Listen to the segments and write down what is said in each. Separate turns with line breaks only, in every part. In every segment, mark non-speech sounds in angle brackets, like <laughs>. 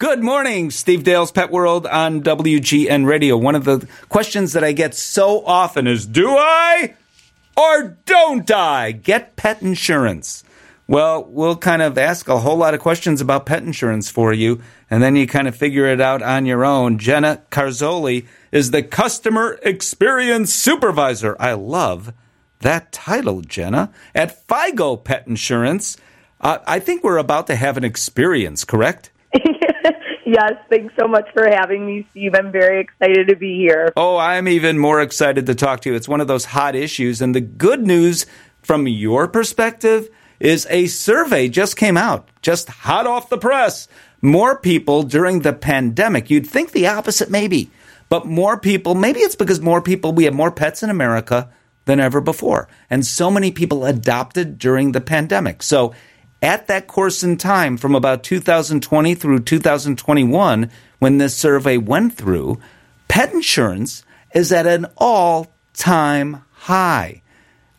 Good morning, Steve Dale's Pet World on WGN Radio. One of the questions that I get so often is Do I or don't I get pet insurance? Well, we'll kind of ask a whole lot of questions about pet insurance for you, and then you kind of figure it out on your own. Jenna Carzoli is the Customer Experience Supervisor. I love that title, Jenna, at FIGO Pet Insurance. Uh, I think we're about to have an experience, correct? <laughs>
yes, thanks so much for having me, Steve. I'm very excited to be here.
Oh, I'm even more excited to talk to you. It's one of those hot issues. And the good news from your perspective is a survey just came out, just hot off the press. More people during the pandemic. You'd think the opposite, maybe, but more people, maybe it's because more people, we have more pets in America than ever before. And so many people adopted during the pandemic. So at that course in time from about 2020 through 2021, when this survey went through, pet insurance is at an all time high.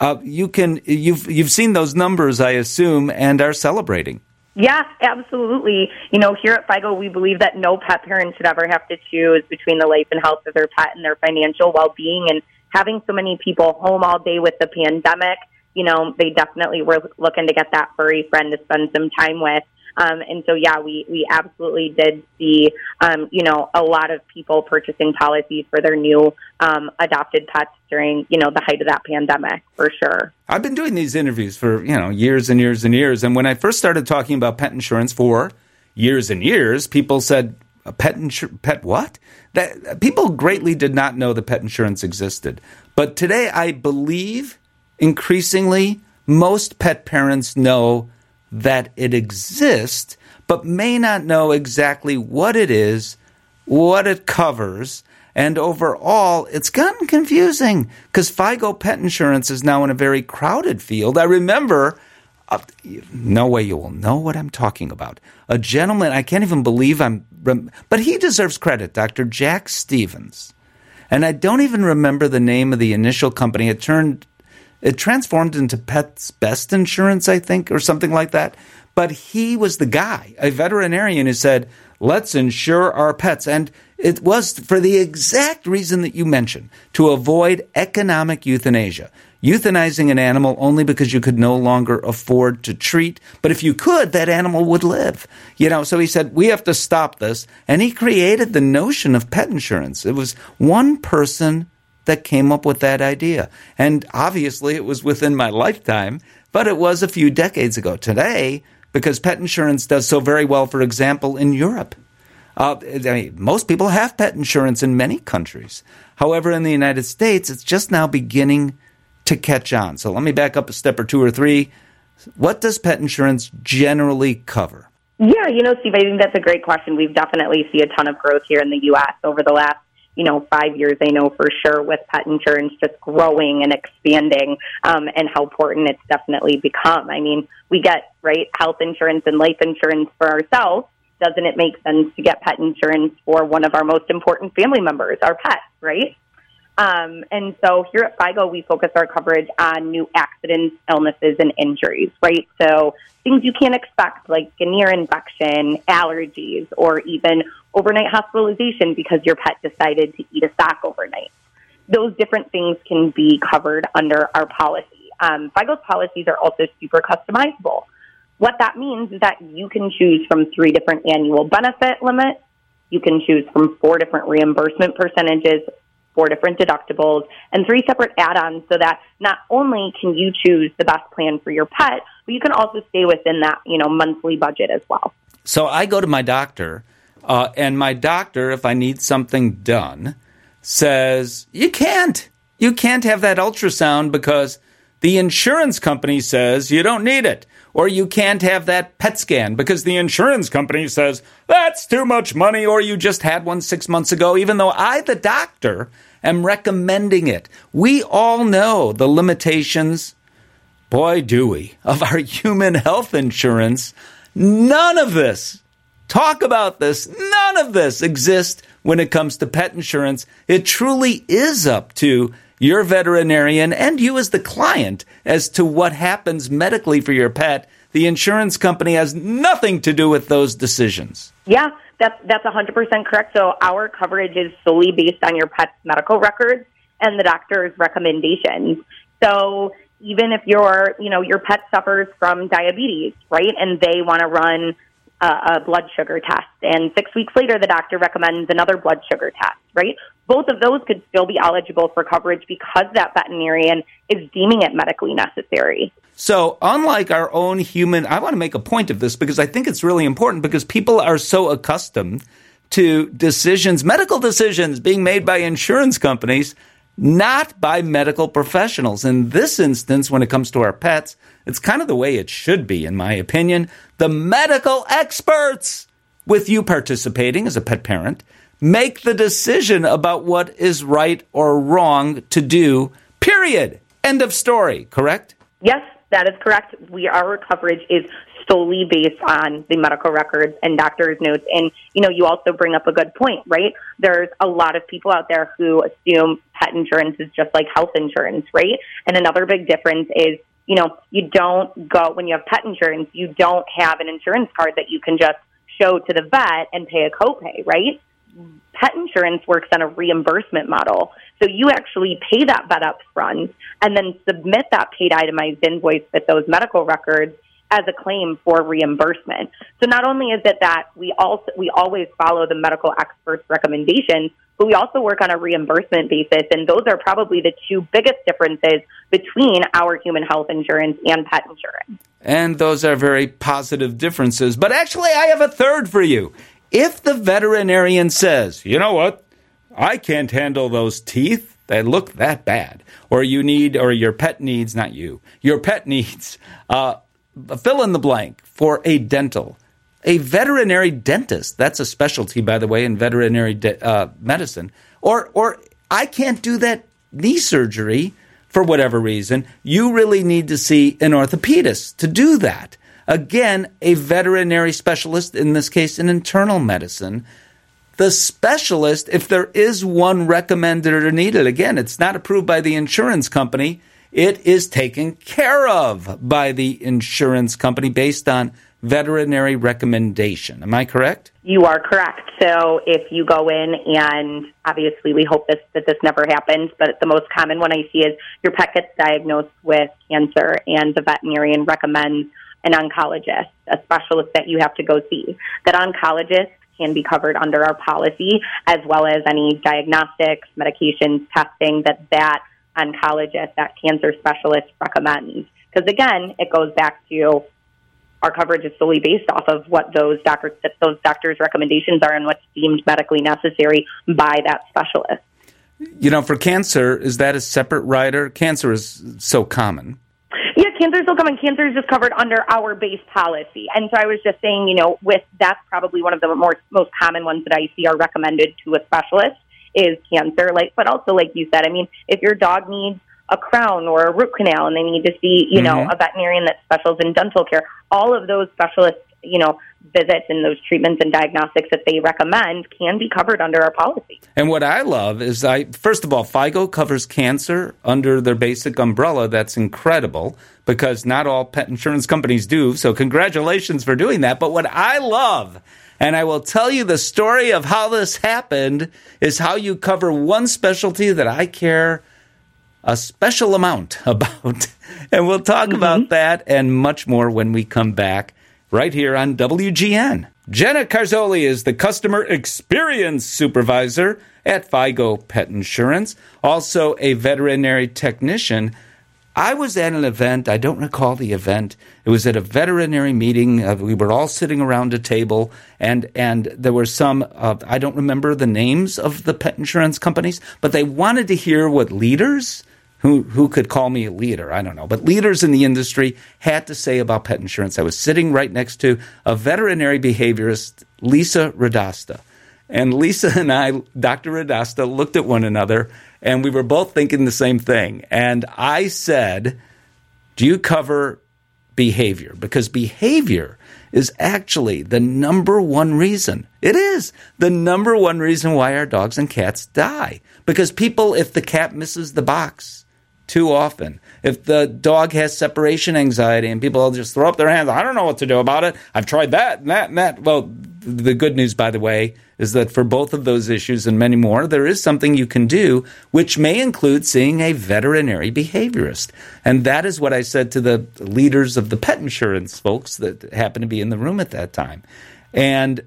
Uh, you can you've you've seen those numbers, I assume, and are celebrating.
Yeah, absolutely. You know, here at FIGO, we believe that no pet parent should ever have to choose between the life and health of their pet and their financial well being. And having so many people home all day with the pandemic you know, they definitely were looking to get that furry friend to spend some time with. Um, and so, yeah, we, we absolutely did see, um, you know, a lot of people purchasing policies for their new um, adopted pets during, you know, the height of that pandemic, for sure.
I've been doing these interviews for, you know, years and years and years. And when I first started talking about pet insurance for years and years, people said, a pet insurance, pet what? That people greatly did not know that pet insurance existed. But today, I believe increasingly, most pet parents know that it exists, but may not know exactly what it is, what it covers, and overall, it's gotten confusing because FIGO pet insurance is now in a very crowded field. I remember, uh, no way you will know what I'm talking about. A gentleman, I can't even believe I'm, but he deserves credit, Dr. Jack Stephens. And I don't even remember the name of the initial company. It turned it transformed into Pets Best Insurance, I think, or something like that. But he was the guy, a veterinarian who said, let's insure our pets. And it was for the exact reason that you mentioned to avoid economic euthanasia. Euthanizing an animal only because you could no longer afford to treat, but if you could, that animal would live. You know, so he said, we have to stop this. And he created the notion of pet insurance. It was one person that came up with that idea. And obviously, it was within my lifetime, but it was a few decades ago. Today, because pet insurance does so very well, for example, in Europe. Uh, I mean, most people have pet insurance in many countries. However, in the United States, it's just now beginning to catch on. So let me back up a step or two or three. What does pet insurance generally cover?
Yeah, you know, Steve, I think that's a great question. We've definitely seen a ton of growth here in the U.S. over the last you know, five years, I know for sure with pet insurance just growing and expanding um, and how important it's definitely become. I mean, we get, right, health insurance and life insurance for ourselves. Doesn't it make sense to get pet insurance for one of our most important family members, our pets, right? Um, and so here at FIGO, we focus our coverage on new accidents, illnesses, and injuries, right? So things you can't expect, like an ear infection, allergies, or even overnight hospitalization because your pet decided to eat a sock overnight. Those different things can be covered under our policy. Um, FIGO's policies are also super customizable. What that means is that you can choose from three different annual benefit limits. You can choose from four different reimbursement percentages four different deductibles, and three separate add-ons so that not only can you choose the best plan for your pet, but you can also stay within that, you know, monthly budget as well.
So I go to my doctor, uh, and my doctor, if I need something done, says, you can't. You can't have that ultrasound because the insurance company says you don't need it. Or you can't have that PET scan because the insurance company says that's too much money, or you just had one six months ago, even though I, the doctor, am recommending it. We all know the limitations, boy, do we, of our <laughs> human health insurance. None of this, talk about this, none of this exists when it comes to pet insurance. It truly is up to your veterinarian and you as the client as to what happens medically for your pet. The insurance company has nothing to do with those decisions.
Yeah, That's that's 100% correct. So our coverage is solely based on your pet's medical records and the doctor's recommendations. So even if your you know your pet suffers from diabetes, right, and they want to run a, a blood sugar test, and six weeks later the doctor recommends another blood sugar test, right? Both of those could still be eligible for coverage because that veterinarian is deeming it medically necessary.
So, unlike our own human, I want to make a point of this because I think it's really important because people are so accustomed to decisions, medical decisions being made by insurance companies, not by medical professionals. In this instance, when it comes to our pets, it's kind of the way it should be, in my opinion. The medical experts, with you participating as a pet parent, make the decision about what is right or wrong to do, period. End of story, correct?
Yes, that is correct. We our coverage is solely based on the medical records and doctor's notes. And you know, you also bring up a good point, right? There's a lot of people out there who assume pet insurance is just like health insurance, right? And another big difference is you know, you don't go when you have pet insurance, you don't have an insurance card that you can just show to the vet and pay a copay, right? Pet insurance works on a reimbursement model. So you actually pay that vet up front and then submit that paid itemized invoice with those medical records as a claim for reimbursement. So not only is it that we also we always follow the medical experts' recommendations, but we also work on a reimbursement basis, and those are probably the two biggest differences between our human health insurance and pet insurance.
And those are very positive differences. But actually, I have a third for you. If the veterinarian says, you know what, I can't handle those teeth, they look that bad, or you need, or your pet needs, not you, your pet needs, uh, fill in the blank for a dental. A veterinary dentist, that's a specialty, by the way, in veterinary de- uh, medicine. Or, or I can't do that knee surgery for whatever reason. You really need to see an orthopedist to do that. Again, a veterinary specialist, in this case, in internal medicine. The specialist, if there is one recommended or needed, again, it's not approved by the insurance company. It is taken care of by the insurance company based on veterinary recommendation. Am I correct?
You are correct. So if you go in and obviously we hope this that this never happens, but the most common one I see is your pet gets diagnosed with cancer and the veterinarian recommends an oncologist, a specialist that you have to go see. That oncologist can be covered under our policy as well as any diagnostics, medications, testing that that oncologist, that cancer specialist recommends. Because again, it goes back to our coverage is solely based off of what those doctors those doctors' recommendations are and what's deemed medically necessary by that specialist.
You know, for cancer, is that a separate rider? Cancer is so common.
Yeah, cancer is so common. Cancer is just covered under our base policy. And so I was just saying, you know, with that's probably one of the more most common ones that I see are recommended to a specialist is cancer. Like, but also, like you said, I mean, if your dog needs a crown or a root canal and they need to see, you know, mm-hmm. a veterinarian that specializes in dental care, all of those specialist, you know, visits and those treatments and diagnostics that they recommend can be covered under our policy.
And what I love is I first of all, FIGO covers cancer under their basic umbrella. That's incredible because not all pet insurance companies do. So congratulations for doing that. But what I love and I will tell you the story of how this happened is how you cover one specialty that I care a special amount <laughs> about. And we'll talk mm-hmm. about that and much more when we come back right here on WGN. Jenna Carzoli is the customer experience supervisor at FIGO Pet Insurance, also a veterinary technician I was at an event. I don't recall the event. It was at a veterinary meeting. Uh, we were all sitting around a table, and and there were some. Uh, I don't remember the names of the pet insurance companies, but they wanted to hear what leaders. Who, who could call me a leader? I don't know. But leaders in the industry had to say about pet insurance. I was sitting right next to a veterinary behaviorist, Lisa Radosta. And Lisa and I, Dr. Radosta, looked at one another and we were both thinking the same thing. And I said, Do you cover behavior? Because behavior is actually the number one reason. It is the number one reason why our dogs and cats die. Because people, if the cat misses the box, too often. If the dog has separation anxiety and people all just throw up their hands, I don't know what to do about it. I've tried that and that and that. Well, the good news, by the way, is that for both of those issues and many more, there is something you can do, which may include seeing a veterinary behaviorist. And that is what I said to the leaders of the pet insurance folks that happened to be in the room at that time. And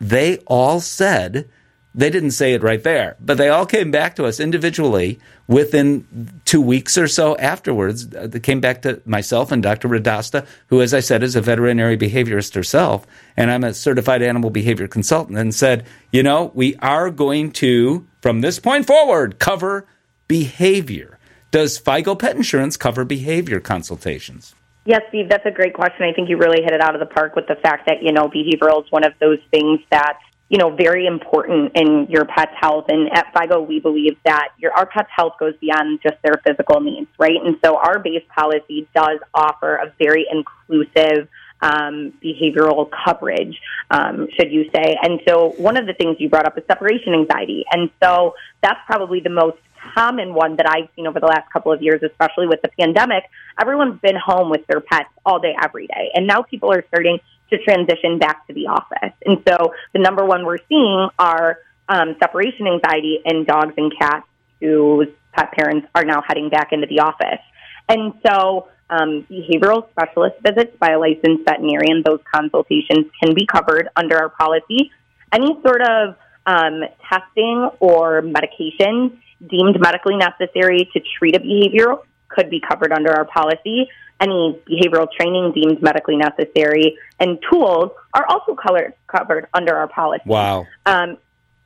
they all said, they didn't say it right there, but they all came back to us individually within two weeks or so afterwards. Uh, they came back to myself and Dr. Radosta, who, as I said, is a veterinary behaviorist herself, and I'm a certified animal behavior consultant, and said, you know, we are going to, from this point forward, cover behavior. Does FIGO Pet Insurance cover behavior consultations?
Yes, Steve, that's a great question. I think you really hit it out of the park with the fact that, you know, behavioral is one of those things that you know, very important in your pet's health. And at FIGO, we believe that your, our pet's health goes beyond just their physical needs, right? And so our base policy does offer a very inclusive um, behavioral coverage, um, should you say. And so one of the things you brought up is separation anxiety. And so that's probably the most common one that I've seen over the last couple of years, especially with the pandemic. Everyone's been home with their pets all day, every day. And now people are starting to transition back to the office. And so the number one we're seeing are um, separation anxiety in dogs and cats whose pet parents are now heading back into the office. And so um, behavioral specialist visits by a licensed veterinarian, those consultations can be covered under our policy. Any sort of um, testing or medication deemed medically necessary to treat a behavior could be covered under our policy any behavioral training deemed medically necessary, and tools are also colored, covered under our policy.
Wow. Um,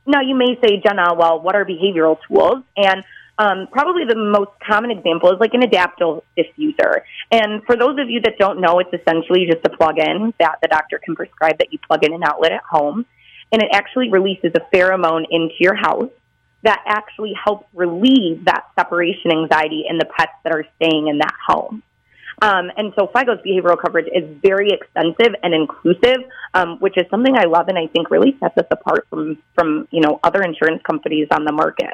now, you may say, Jenna, well, what are behavioral tools? And um, probably the most common example is like an Adaptil diffuser. And for those of you that don't know, it's essentially just a plug-in that the doctor can prescribe that you plug in an outlet at home. And it actually releases a pheromone into your house that actually helps relieve that separation anxiety in the pets that are staying in that home. Um, and so FIGO's behavioral coverage is very extensive and inclusive, um, which is something I love and I think really sets us apart from, from you know, other insurance companies on the market.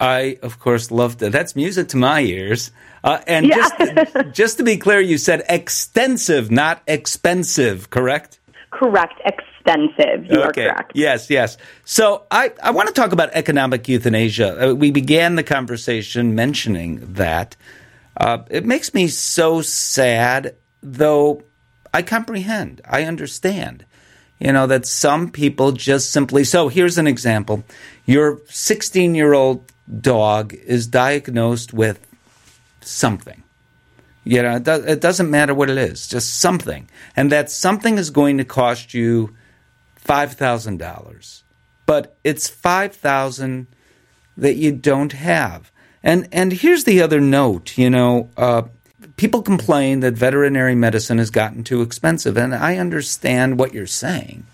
I, of course, love that. That's music to my ears. Uh, and yeah. just, <laughs> just to be clear, you said extensive, not expensive, correct?
Correct. Extensive. You okay. are correct.
Yes, yes. So I, I want to talk about economic euthanasia. Uh, we began the conversation mentioning that. Uh, it makes me so sad, though I comprehend, I understand. You know, that some people just simply. So here's an example your 16 year old dog is diagnosed with something. You know, it, it doesn't matter what it is, just something. And that something is going to cost you $5,000. But it's 5000 that you don't have. And and here's the other note. You know, uh, people complain that veterinary medicine has gotten too expensive, and I understand what you're saying.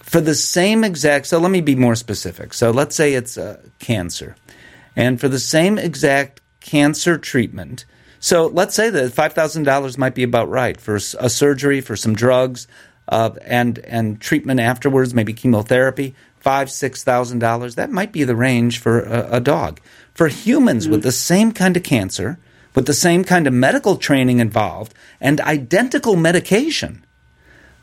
For the same exact, so let me be more specific. So let's say it's uh, cancer, and for the same exact cancer treatment. So let's say that five thousand dollars might be about right for a surgery, for some drugs, uh, and and treatment afterwards, maybe chemotherapy. Five six thousand dollars. That might be the range for a, a dog for humans mm-hmm. with the same kind of cancer, with the same kind of medical training involved, and identical medication,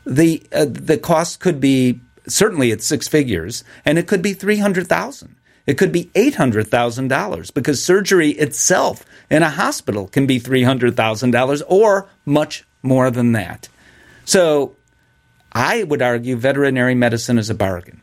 the uh, the cost could be certainly at six figures, and it could be three hundred thousand. It could be eight hundred thousand dollars because surgery itself in a hospital can be three hundred thousand dollars or much more than that. So, I would argue veterinary medicine is a bargain.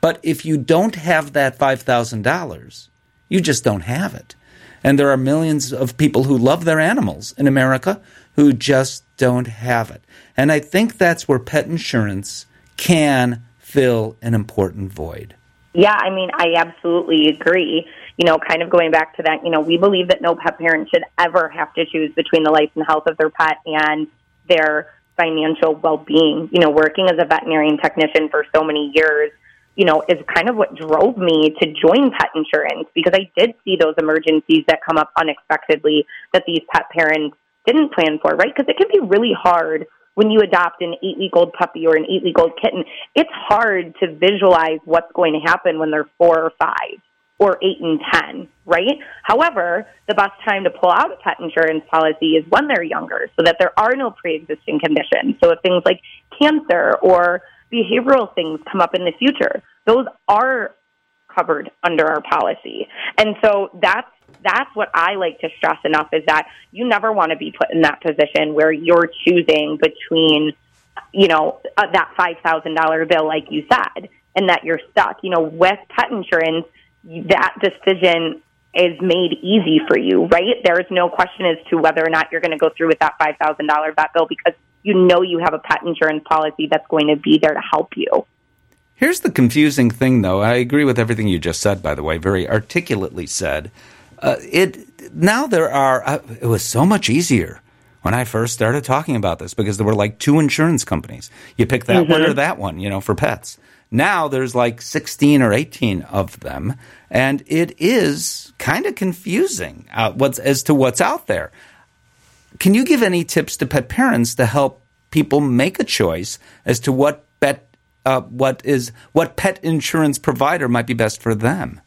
But if you don't have that five thousand dollars, you just don't have it. And there are millions of people who love their animals in America who just don't have it. And I think that's where pet insurance can fill an important void.
Yeah, I mean, I absolutely agree. You know, kind of going back to that, you know, we believe that no pet parent should ever have to choose between the life and health of their pet and their financial well being. You know, working as a veterinarian technician for so many years, you know, is kind of what drove me to join pet insurance because I did see those emergencies that come up unexpectedly that these pet parents didn't plan for, right? Because it can be really hard when you adopt an eight week old puppy or an eight week old kitten. It's hard to visualize what's going to happen when they're four or five. Or 8 and 10, right? However, the best time to pull out a pet insurance policy is when they're younger so that there are no pre-existing conditions. So if things like cancer or behavioral things come up in the future, those are covered under our policy. And so that's that's what I like to stress enough is that you never want to be put in that position where you're choosing between you know uh, that $5,000 bill like you said and that you're stuck. You know, with pet insurance, that decision is made easy for you, right? There is no question as to whether or not you're going to go through with that $5,000 vet bill because you know you have a pet insurance policy that's going to be there to help you.
Here's the confusing thing, though. I agree with everything you just said, by the way, very articulately said. Uh, it now there are. Uh, it was so much easier when I first started talking about this because there were like two insurance companies. You pick that mm-hmm. one or mm-hmm. that one, you know, for pets. Now there's like 16 or 18 of them, and it is kind of confusing uh, what's, as to what's out there. Can you give any tips to pet parents to help people make a choice as to what pet uh, what is what pet insurance provider might be best for them?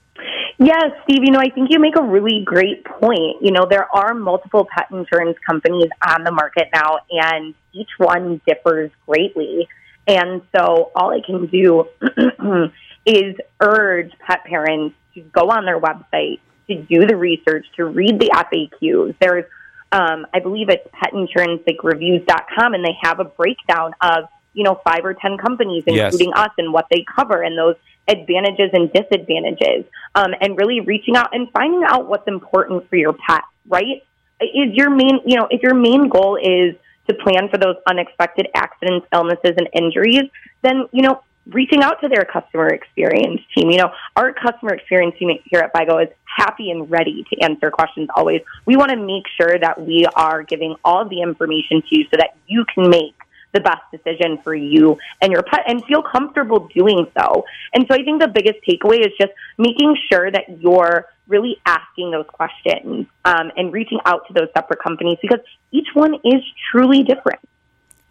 Yes, Steve, you know, I think you make a really great point. You know, there are multiple pet insurance companies on the market now, and each one differs greatly. And so all I can do <clears throat> is urge pet parents to go on their website, to do the research, to read the FAQs. There's, um, I believe it's petinsurancelike and they have a breakdown of, you know, five or 10 companies, including yes. us, and what they cover and those advantages and disadvantages, um, and really reaching out and finding out what's important for your pet, right? Is your main, you know, if your main goal is to plan for those unexpected accidents, illnesses, and injuries, then, you know, reaching out to their customer experience team. You know, our customer experience team here at FIGO is happy and ready to answer questions always. We want to make sure that we are giving all the information to you so that you can make the best decision for you and your pet and feel comfortable doing so. And so I think the biggest takeaway is just making sure that you're really asking those questions um, and reaching out to those separate companies because each one is truly different.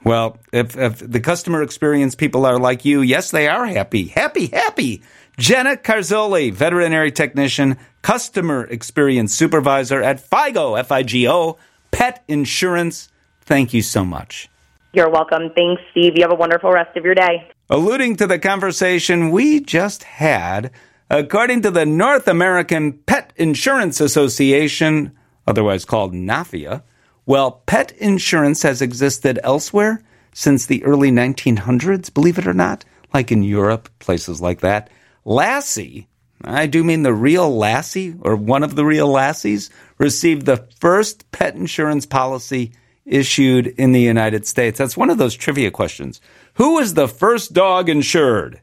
Well, if, if the customer experience people are like you, yes, they are happy. Happy, happy. Jenna Carzoli, veterinary technician, customer experience supervisor at FIGO, F I G O, Pet Insurance. Thank you so much.
You're welcome. Thanks, Steve. You have a wonderful rest of your day.
Alluding to the conversation we just had, according to the North American Pet Insurance Association, otherwise called NAPHIA, well, pet insurance has existed elsewhere since the early 1900s, believe it or not, like in Europe, places like that. Lassie, I do mean the real Lassie, or one of the real Lassies, received the first pet insurance policy issued in the United States? That's one of those trivia questions. Who was the first dog insured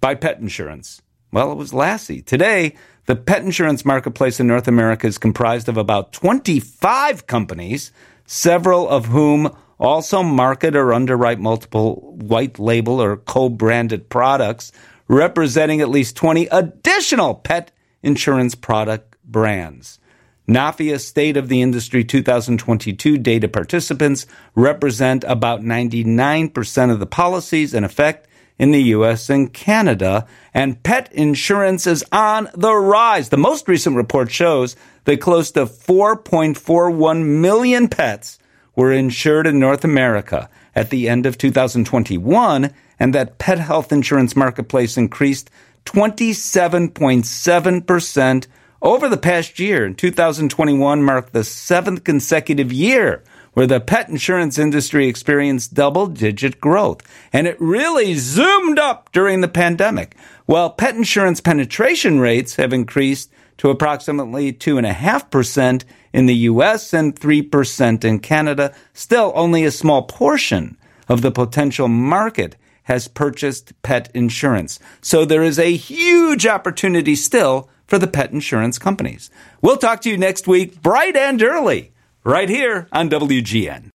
by pet insurance? Well, it was Lassie. Today, the pet insurance marketplace in North America is comprised of about 25 companies, several of whom also market or underwrite multiple white label or co-branded products, representing at least 20 additional pet insurance product brands. NAPHIA State of the Industry 2022 data participants represent about 99% of the policies in effect in the US and Canada, and pet insurance is on the rise. The most recent report shows that close to 4.41 million pets were insured in North America at the end of 2021, and that pet health insurance marketplace increased 27.7% over the past year, 2021 marked the seventh consecutive year where the pet insurance industry experienced double digit growth. And it really zoomed up during the pandemic. While pet insurance penetration rates have increased to approximately 2.5% in the US and 3% in Canada, still only a small portion of the potential market has purchased pet insurance. So there is a huge opportunity still for the pet insurance companies. We'll talk to you next week, bright and early, right here on WGN.